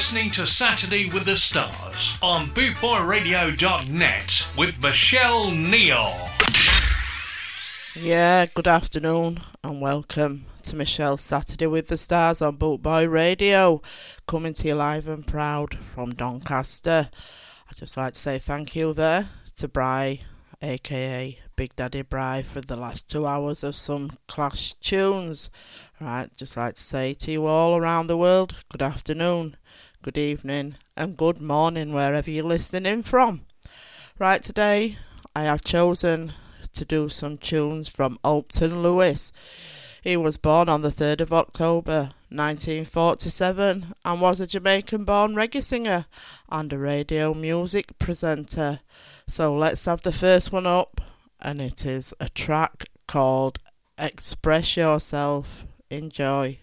listening to Saturday with the Stars on bootboyradio.net with Michelle Neal. Yeah, good afternoon and welcome to Michelle Saturday with the Stars on Bootboy Radio, coming to you live and proud from Doncaster. I'd just like to say thank you there to Bry, aka Big Daddy Bry, for the last two hours of some clash tunes. Right, just like to say to you all around the world, good afternoon, good evening, and good morning wherever you're listening from. Right, today I have chosen to do some tunes from Hopeton Lewis. He was born on the 3rd of October 1947 and was a Jamaican born reggae singer and a radio music presenter. So let's have the first one up, and it is a track called Express Yourself. Enjoy.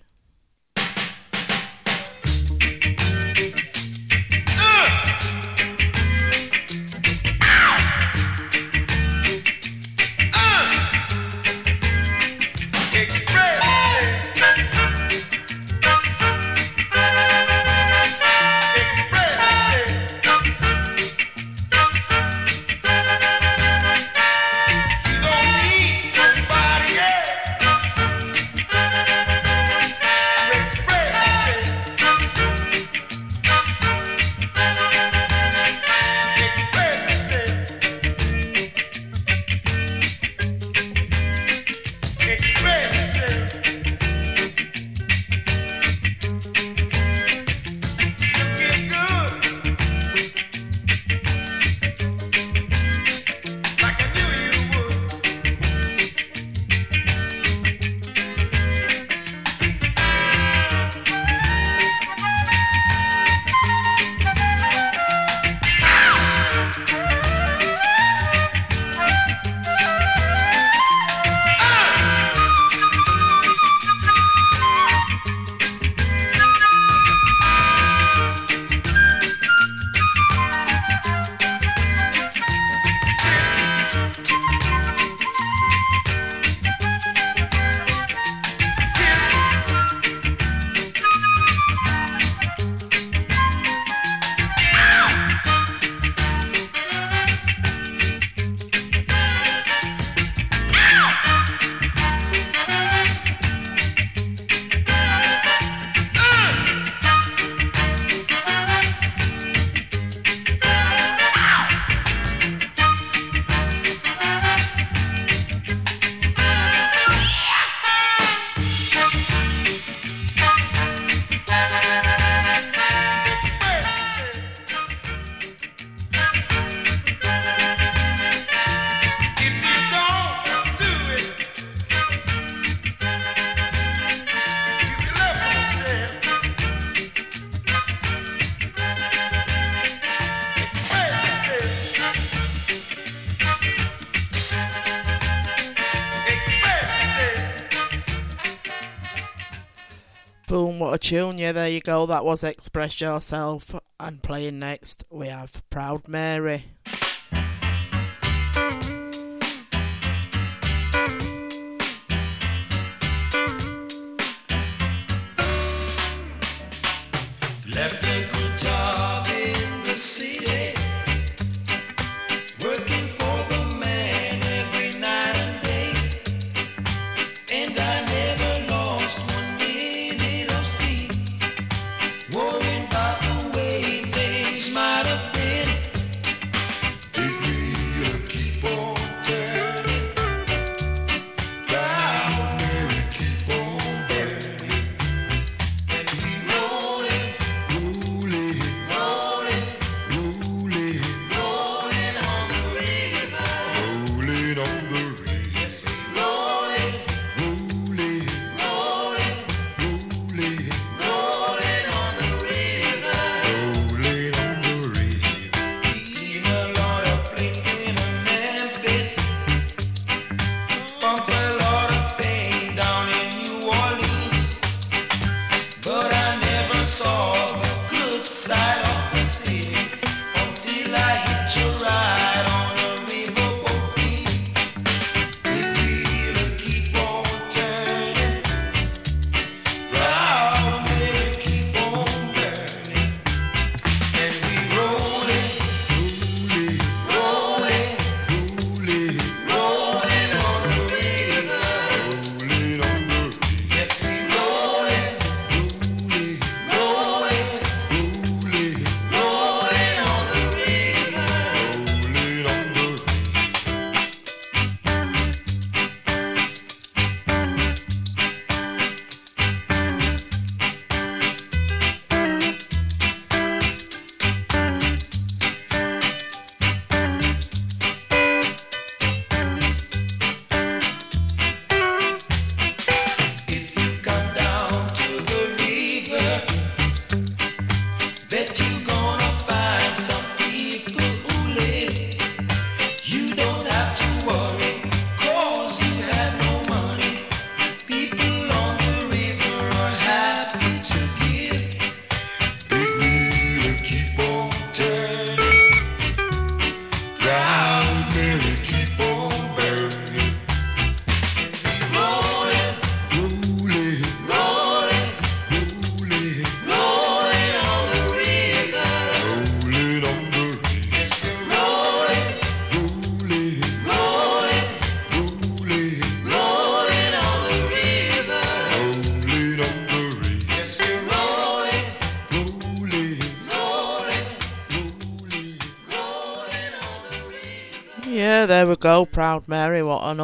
Tune. Yeah, there you go. That was Express Yourself. And playing next, we have Proud Mary. Betty.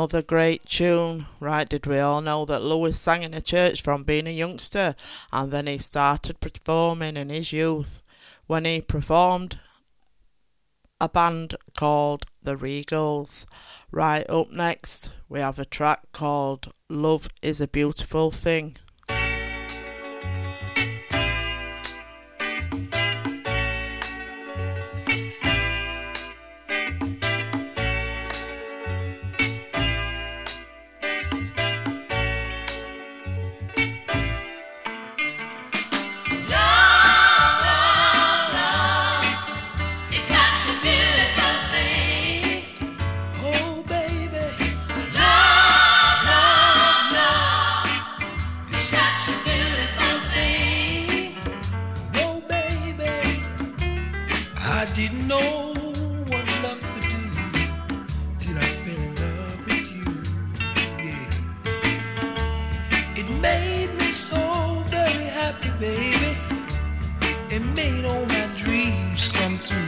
Another great tune. Right, did we all know that Lewis sang in a church from being a youngster and then he started performing in his youth when he performed a band called the Regals. Right, up next we have a track called Love is a Beautiful Thing. made me so very happy, baby. It made all my dreams come true.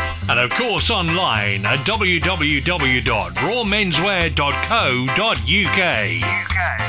and of course online at www.rawmenswear.co.uk. UK.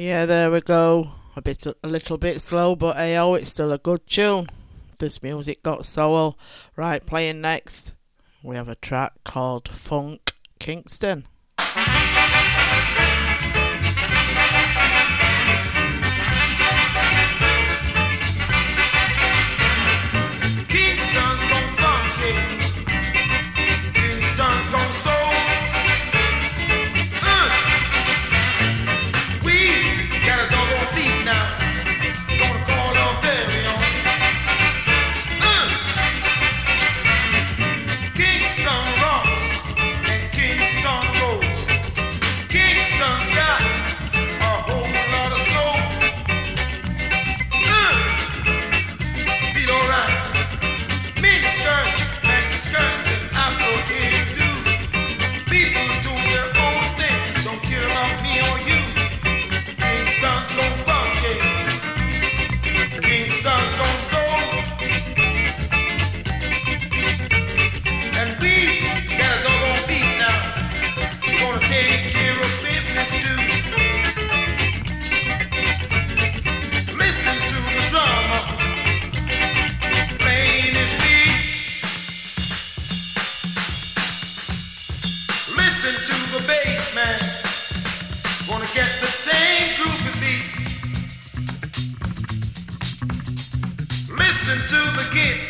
Yeah, there we go. A bit, a little bit slow, but hey, oh, it's still a good tune. This music got soul. Right, playing next, we have a track called Funk Kingston.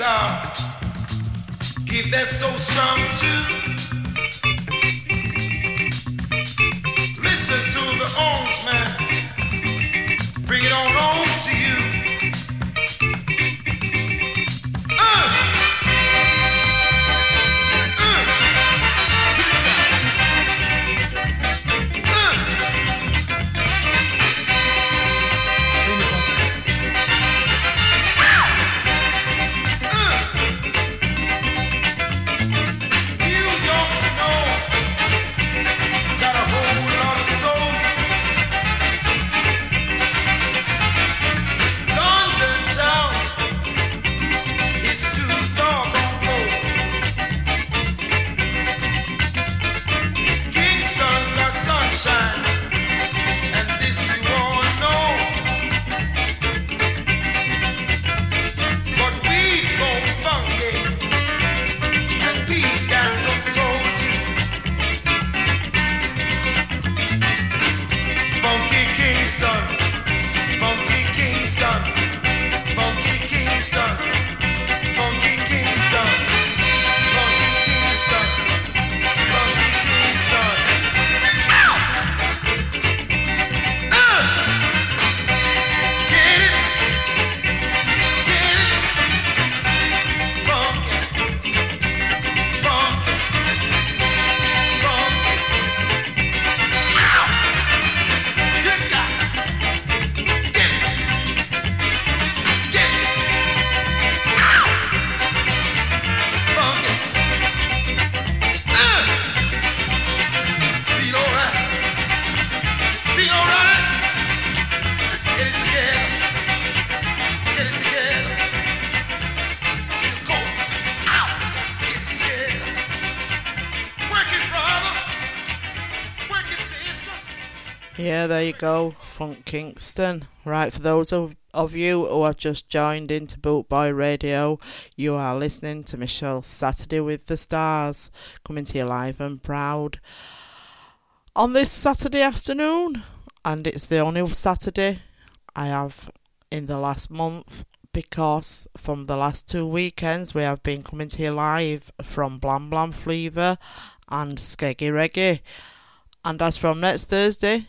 come. Keep that soul strong too. Listen to the orange man. Bring it on, on Yeah, there you go, Funk Kingston. Right, for those of, of you who have just joined into Bootboy Radio, you are listening to Michelle Saturday with the Stars, coming to you live and proud on this Saturday afternoon. And it's the only Saturday I have in the last month because from the last two weekends we have been coming to you live from Blam Blam Fever and Skeggy Reggae. And as from next Thursday,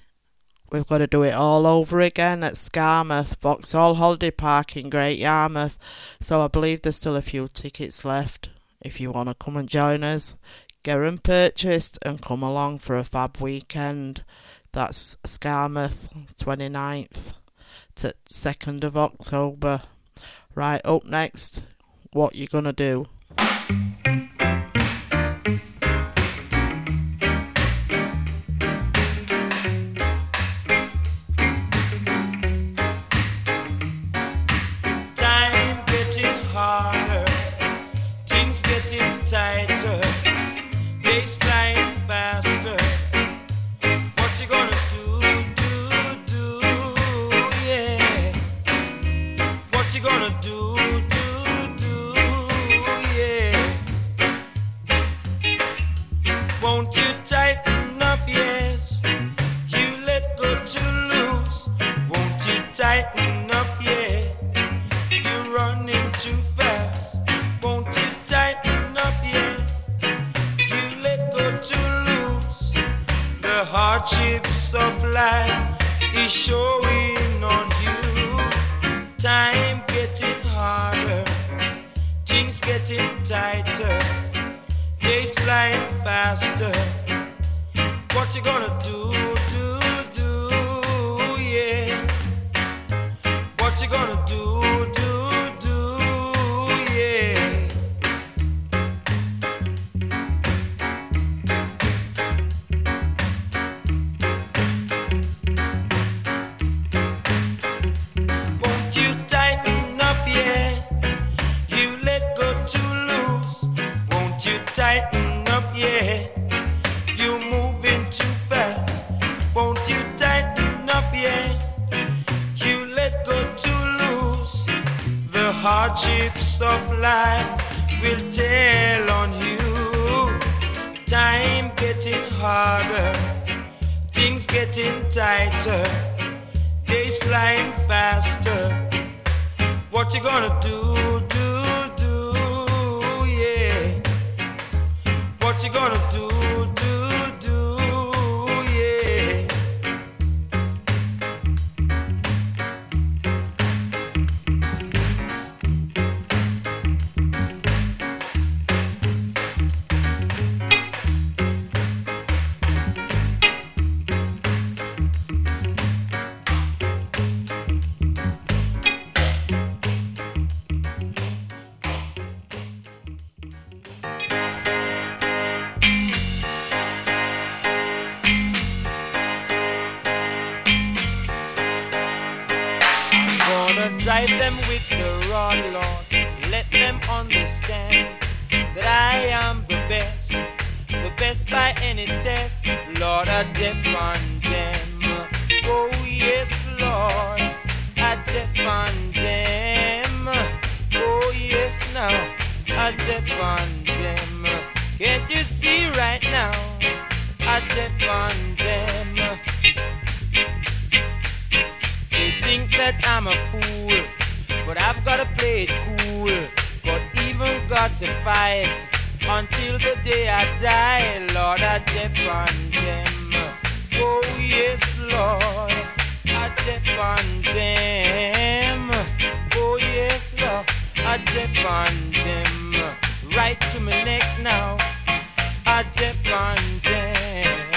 we've got to do it all over again at Skarmouth, Vauxhall Holiday Park in Great Yarmouth. So I believe there's still a few tickets left. If you want to come and join us, get them purchased and come along for a fab weekend. That's Skarmouth, 29th to 2nd of October. Right, up next, what you gonna do? hardships of life is showing on you. Time getting harder, things getting tighter, days flying faster. What you gonna do? want them. Can't you see right now? I depend on them. They think that I'm a fool, but I've gotta play it cool. But even got to fight until the day I die. Lord, I depend on them. Oh yes, Lord, I depend on them. Oh yes, Lord, I depend on them right to my neck now. I dip my dance.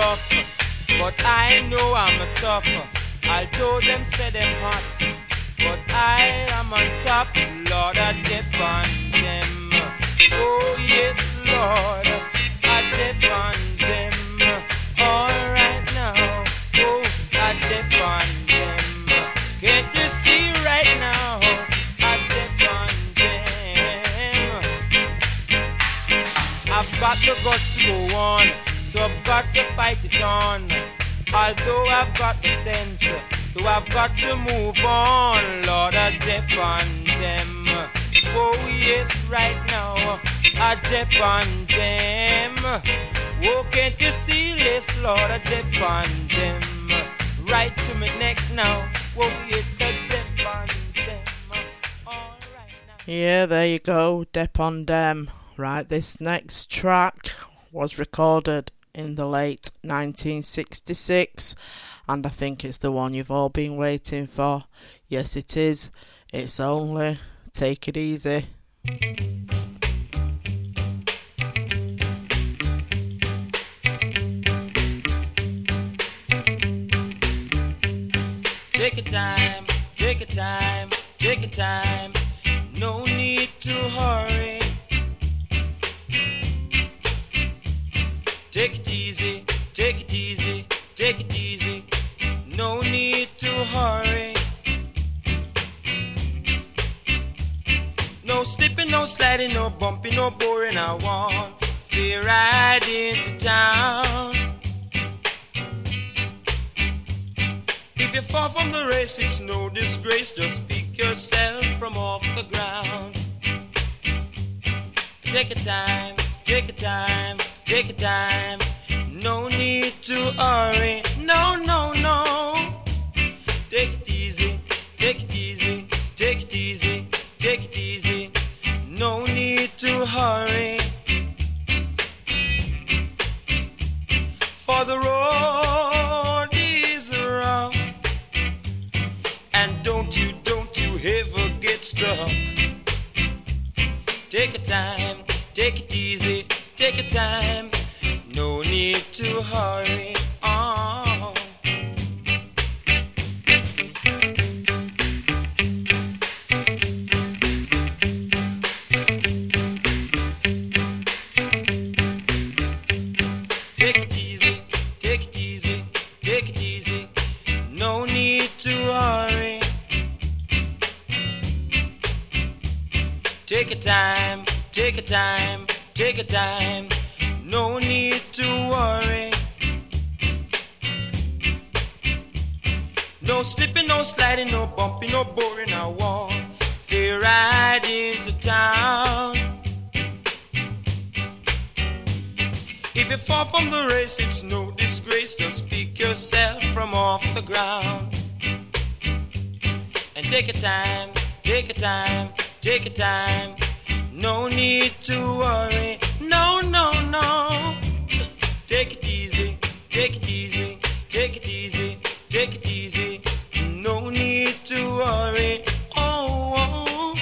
Rough, but I know I'm a tough. Although them say them hot, but I am on top. Lord, I dip on them. Oh yes, Lord, I dip on them. All right now, oh, I dip on them. Can't you see right now? I dip on them. I've got the guts to go on, so I've got to fight it on. Although I've got the sense, so I've got to move on. Lord, I dip on them. Oh yes, right now I dip on them. Oh, can't you see this, Lord? I dip on them. Right to my neck now. Oh yes, I dip on them. All right now. Yeah, there you go, Dep on Dem. Right, this next track was recorded in the late 1966, and I think it's the one you've all been waiting for. Yes, it is. It's only Take It Easy. Take your time, take your time, take your time. No need to hurry. Take it easy, take it easy, take it easy. No need to hurry. No slipping, no sliding, no bumping, no boring. I want fear ride into town. If you fall from the race, it's no disgrace. Just pick yourself from off the ground. Take your time, take your time, take your time. No need to hurry. No, no, no. Take it easy, take it easy, take it easy, take it easy. No need to hurry. For the road is rough. And don't you, don't you ever get stuck. Take your time, take it easy, take your time. No need to hurry. Oh. Take it easy, take it easy, take it easy. No need to hurry. Take your time, take your time, take your time. No need to worry. No slipping, no sliding, no bumping, no boring. I want fear ride into town. If you fall from the race, it's no disgrace. Just pick yourself from off the ground. And take your time, take your time, take your time. No need to worry. No, no, no. Take it easy, take it easy, take it easy, take it easy. No need to worry. Oh, oh.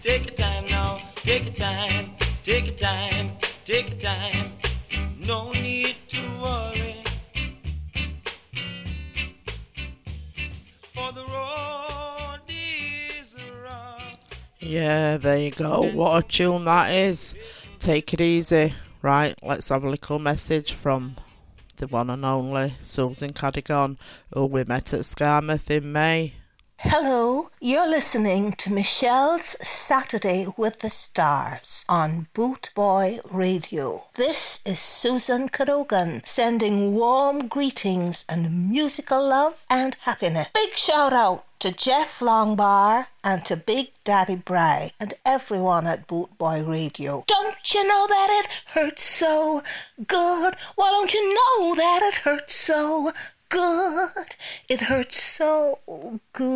Take your time now, take your time, take your time, take your time. Yeah, there you go. What a tune that is. Take it easy. Right, let's have a little message from the one and only Susan Cadogan, who we met at Skarmouth in May. Hello, you're listening to Michelle's Saturday with the Stars on Boot Boy Radio. This is Susan Cadogan sending warm greetings and musical love and happiness. Big shout out to Jeff Longbar and to Big Daddy Bry and everyone at Boot Boy Radio. Don't you know that it hurts so good? Why don't you know that it hurts so good? It hurts so good.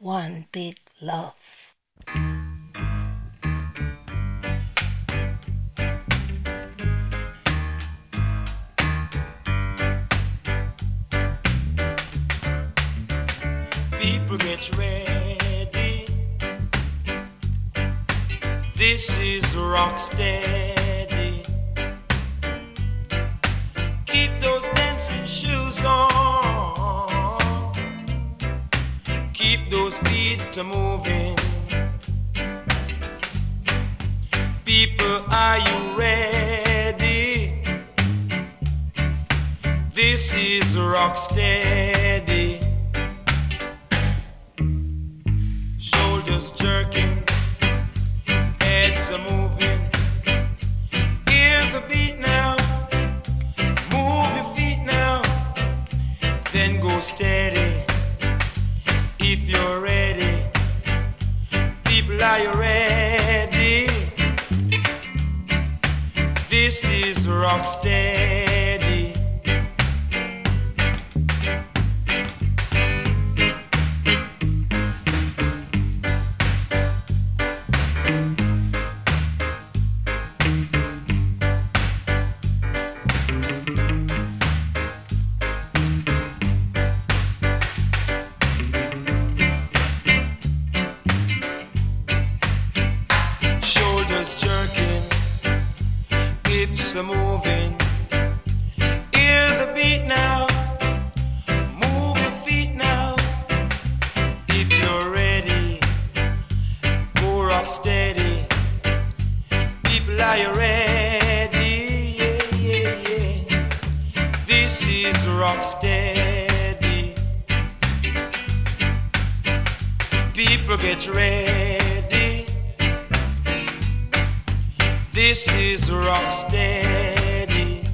One big love. rock steady. Keep those dancing shoes on. Keep those feet to move. people get ready. This is rock steady.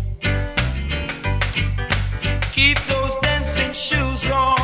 Keep those dancing shoes on.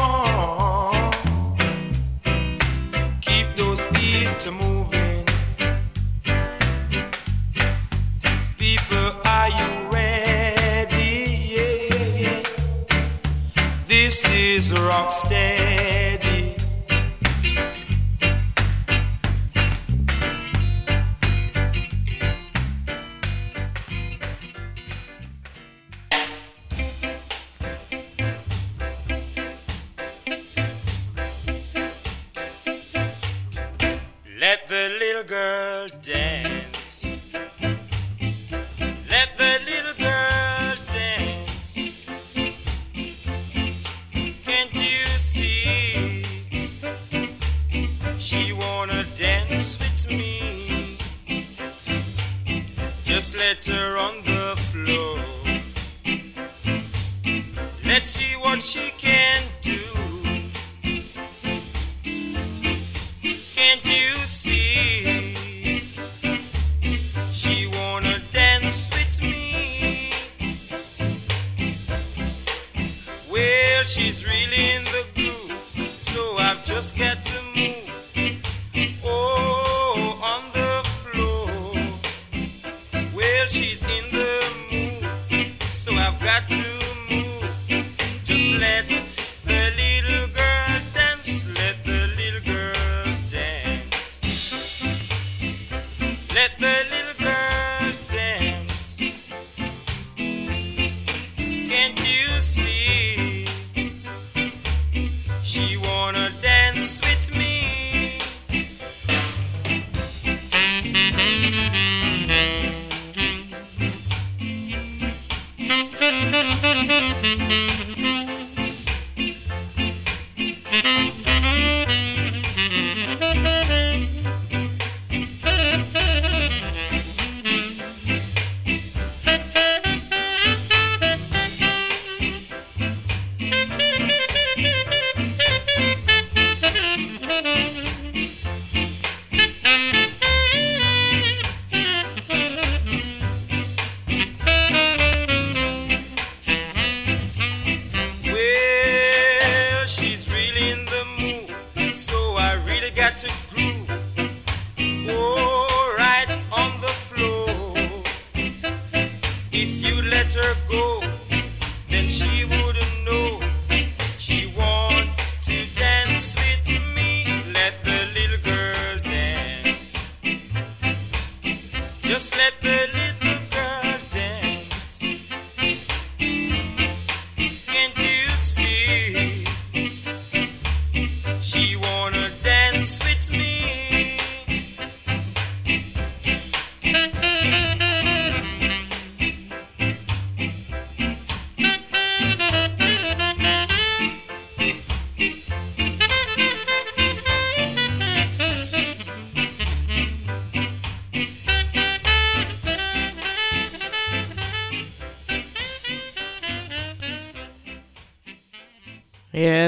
you see?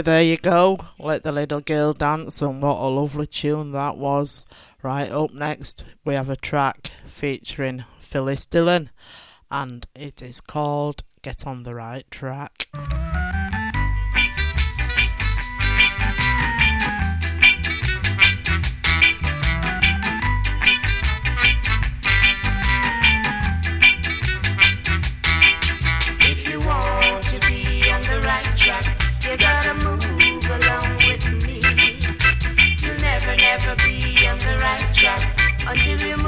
there you go. Let the little girl dance, and what a lovely tune that was. Right up next, we have a track featuring Phyllis Dillon, and it is called Get on the Right Track. until you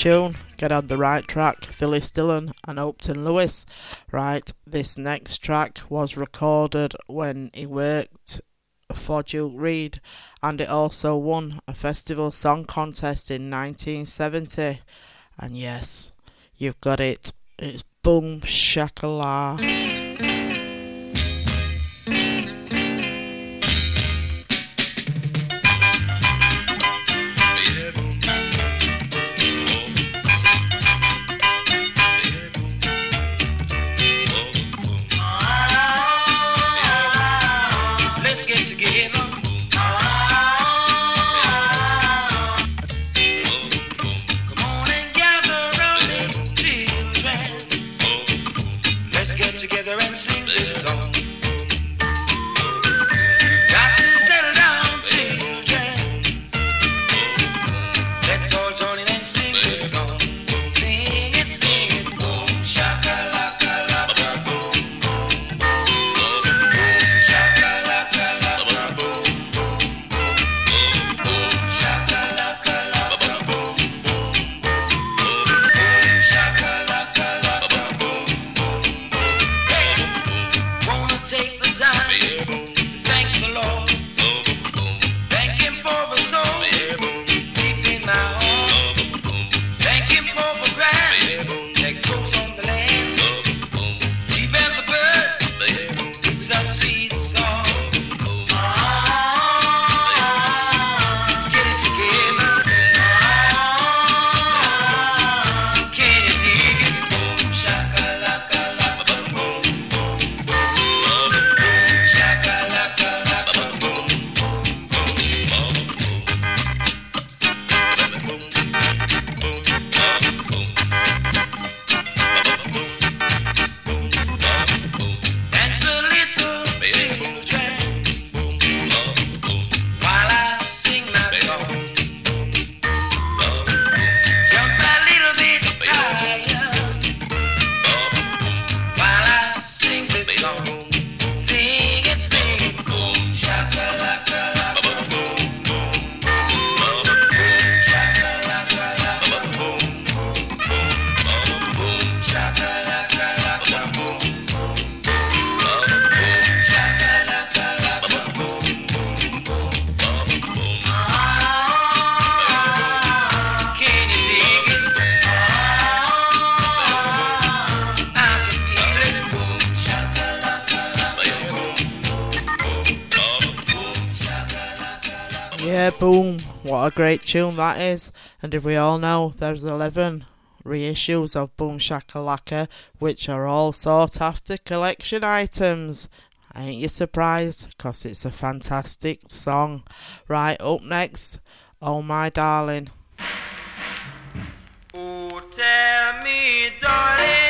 tune, get on the right track, Phyllis Dillon and Hopeton Lewis. Right, this next track was recorded when he worked for Duke Reid and it also won a festival song contest in 1970. And yes, you've got it. It's Boom Shakalaka. great tune that is. And if we all know, there's 11 reissues of Boom Shakalaka, which are all sought after collection items. Ain't you surprised? Because it's a fantastic song. Right, up next, Oh My Darling. Oh, tell me, darling.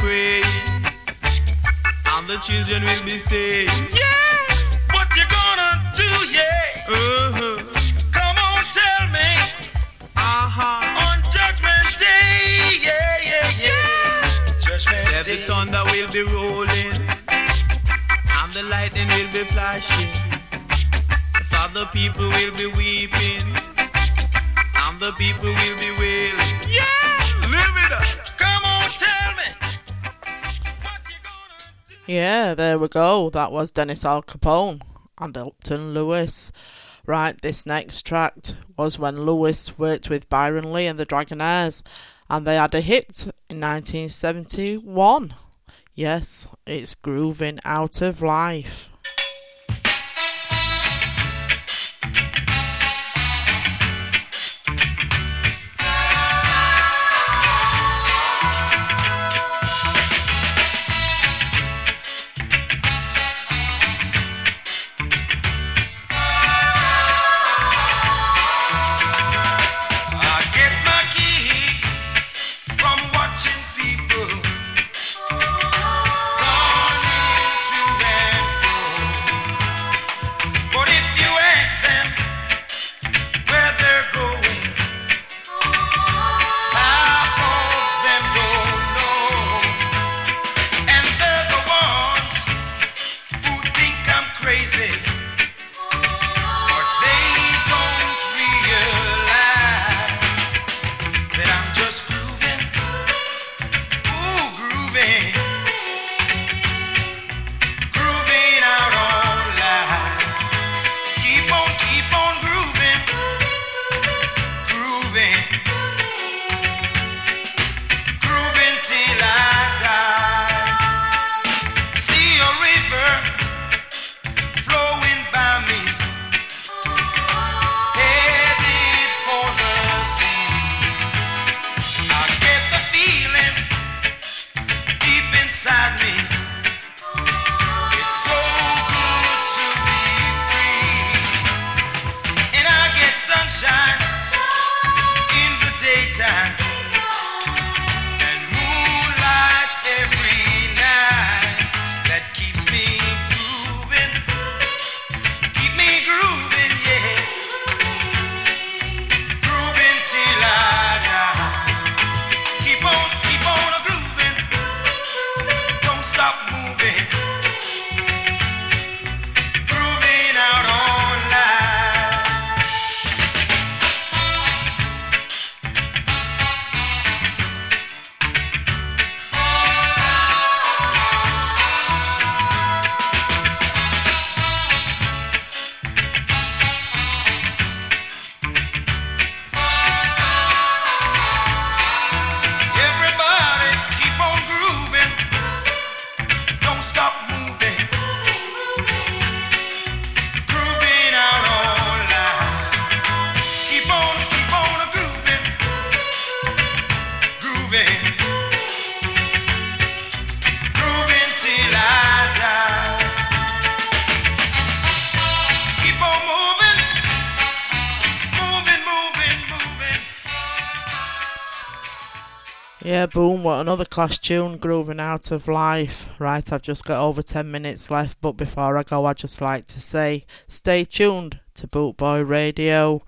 Children will be praying, and the children will be saved. Yeah, What you gonna do, yeah? uh-huh, Come on, tell me uh-huh. on Judgment Day, yeah, yeah, yeah. Judgment Yes, the thunder will be rolling, and the lightning will be flashing. Father, people will be weeping, and the people will be wailing. Yeah, live it up. Yeah, there we go. That was Dennis Alcapone and Hopeton Lewis. Right, this next track was when Lewis worked with Byron Lee and the Dragonaires, and they had a hit in 1971. Yes, it's Grooving Out of Life. Another class tune, grooving out of life. Right, I've just got over 10 minutes left, but before I go, I'd just like to say stay tuned to Bootboy Radio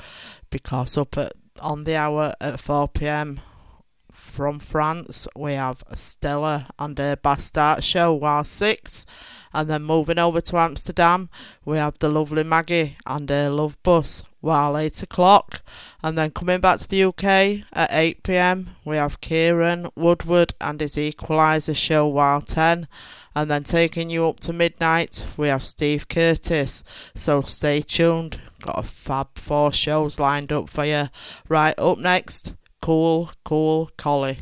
because up at on the hour at 4 pm from France, we have Stella and her Bastard show while 6. And then moving over to Amsterdam, we have the lovely Maggie and her Love Bus while 8 o'clock. And then coming back to the UK at 8 pm, we have Kieran Woodward and his Equalizer show while 10. And then taking you up to midnight, we have Steve Curtis. So stay tuned. Got a fab four shows lined up for you. Right, up next, Cool, Cool Collie.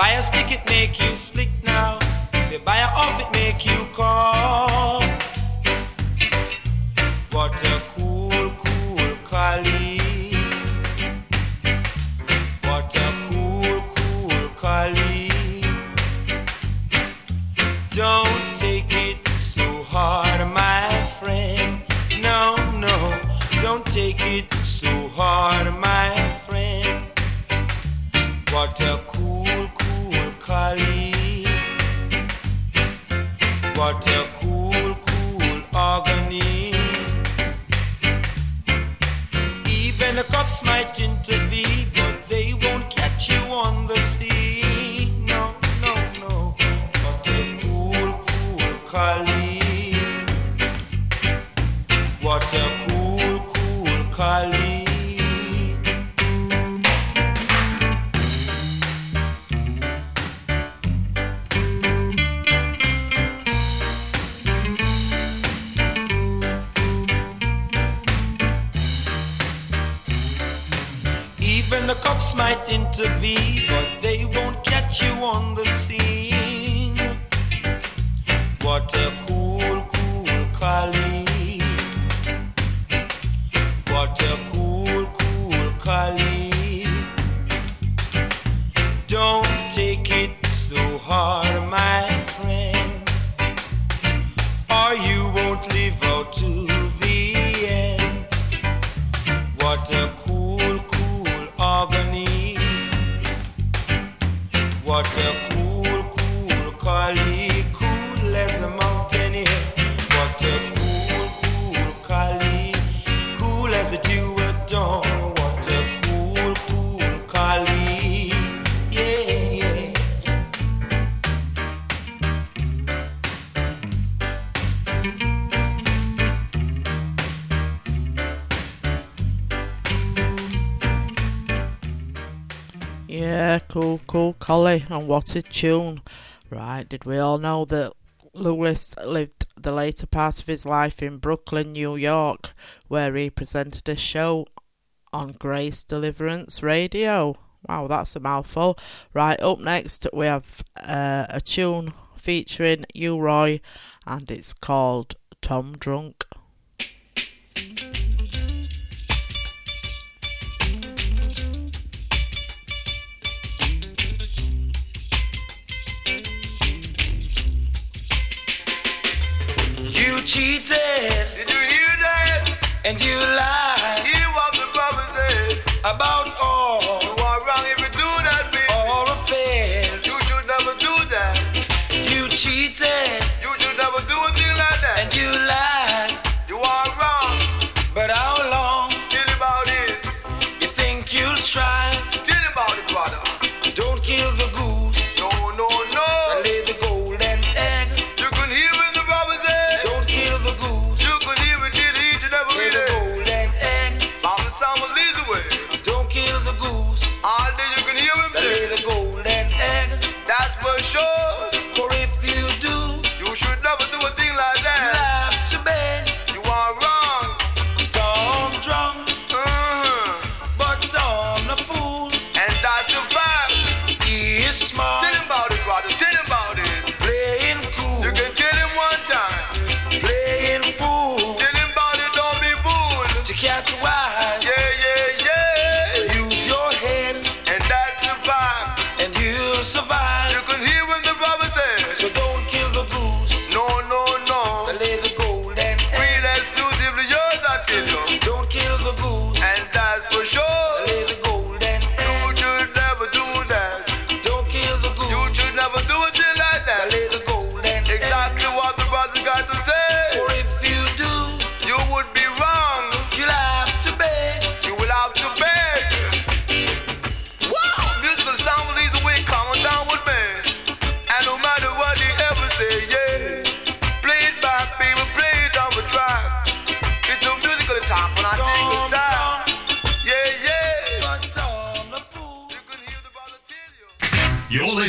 Buy a stick, it make you slick now. If you buy a off, it make you calm. What a cool, cool collie. What a cool, cool collie. Don't take it so hard, my friend. No, no, don't take it so hard, my friend. What a What a cool, cool agony. Even the cops might intervene, intervene, collie, and what a tune. Right, did we all know that Lewis lived the later part of his life in Brooklyn, New York, where he presented a show on Grace Deliverance Radio? Wow, that's a mouthful. Right, up next we have uh, a tune featuring U Roy, and it's called Tom Drunk. Cheated. Did you hear that? And you lied. Hear what the Bible about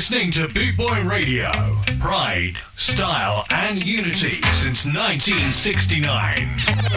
listening to Bootboy Radio. Pride, style, and unity since 1969.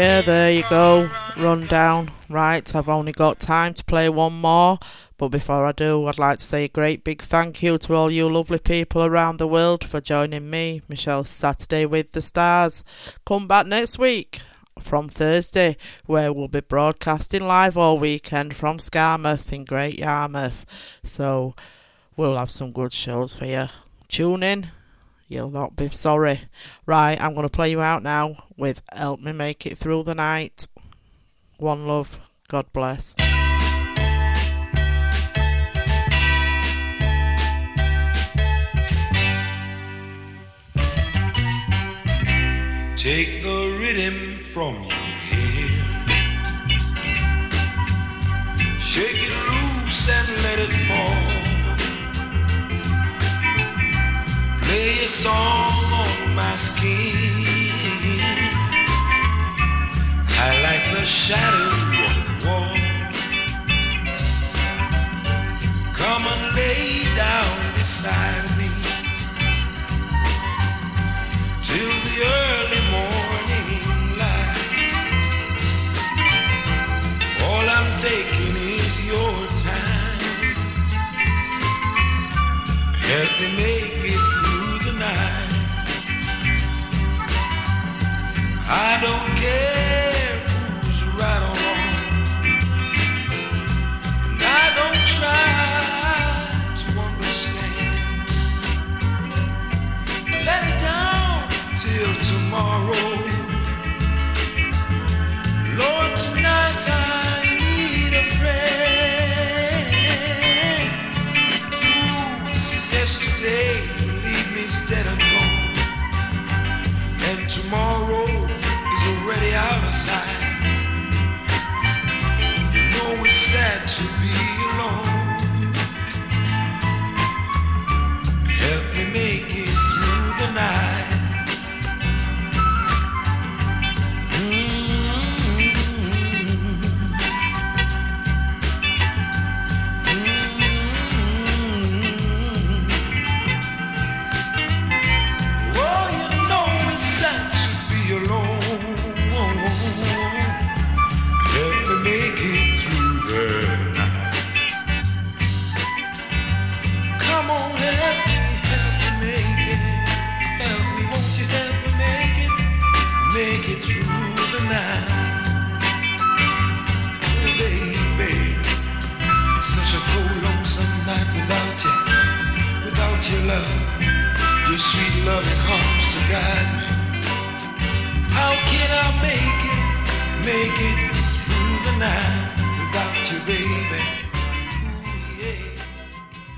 Yeah, there you go. Run down. Right, I've only got time to play one more. But before I do, I'd like to say a great big thank you to all you lovely people around the world for joining me, Michelle Saturday with the Stars. Come back next week from Thursday, where we'll be broadcasting live all weekend from Skamouth in Great Yarmouth. So we'll have some good shows for you. Tune in. You'll not be sorry. Right, I'm going to play you out now with Help Me Make It Through the Night. One love. God bless. Take the rhythm from your hand, shake it loose and let it fall. Lay a song on my skin. I like the shadow on the wall. Come and lay down beside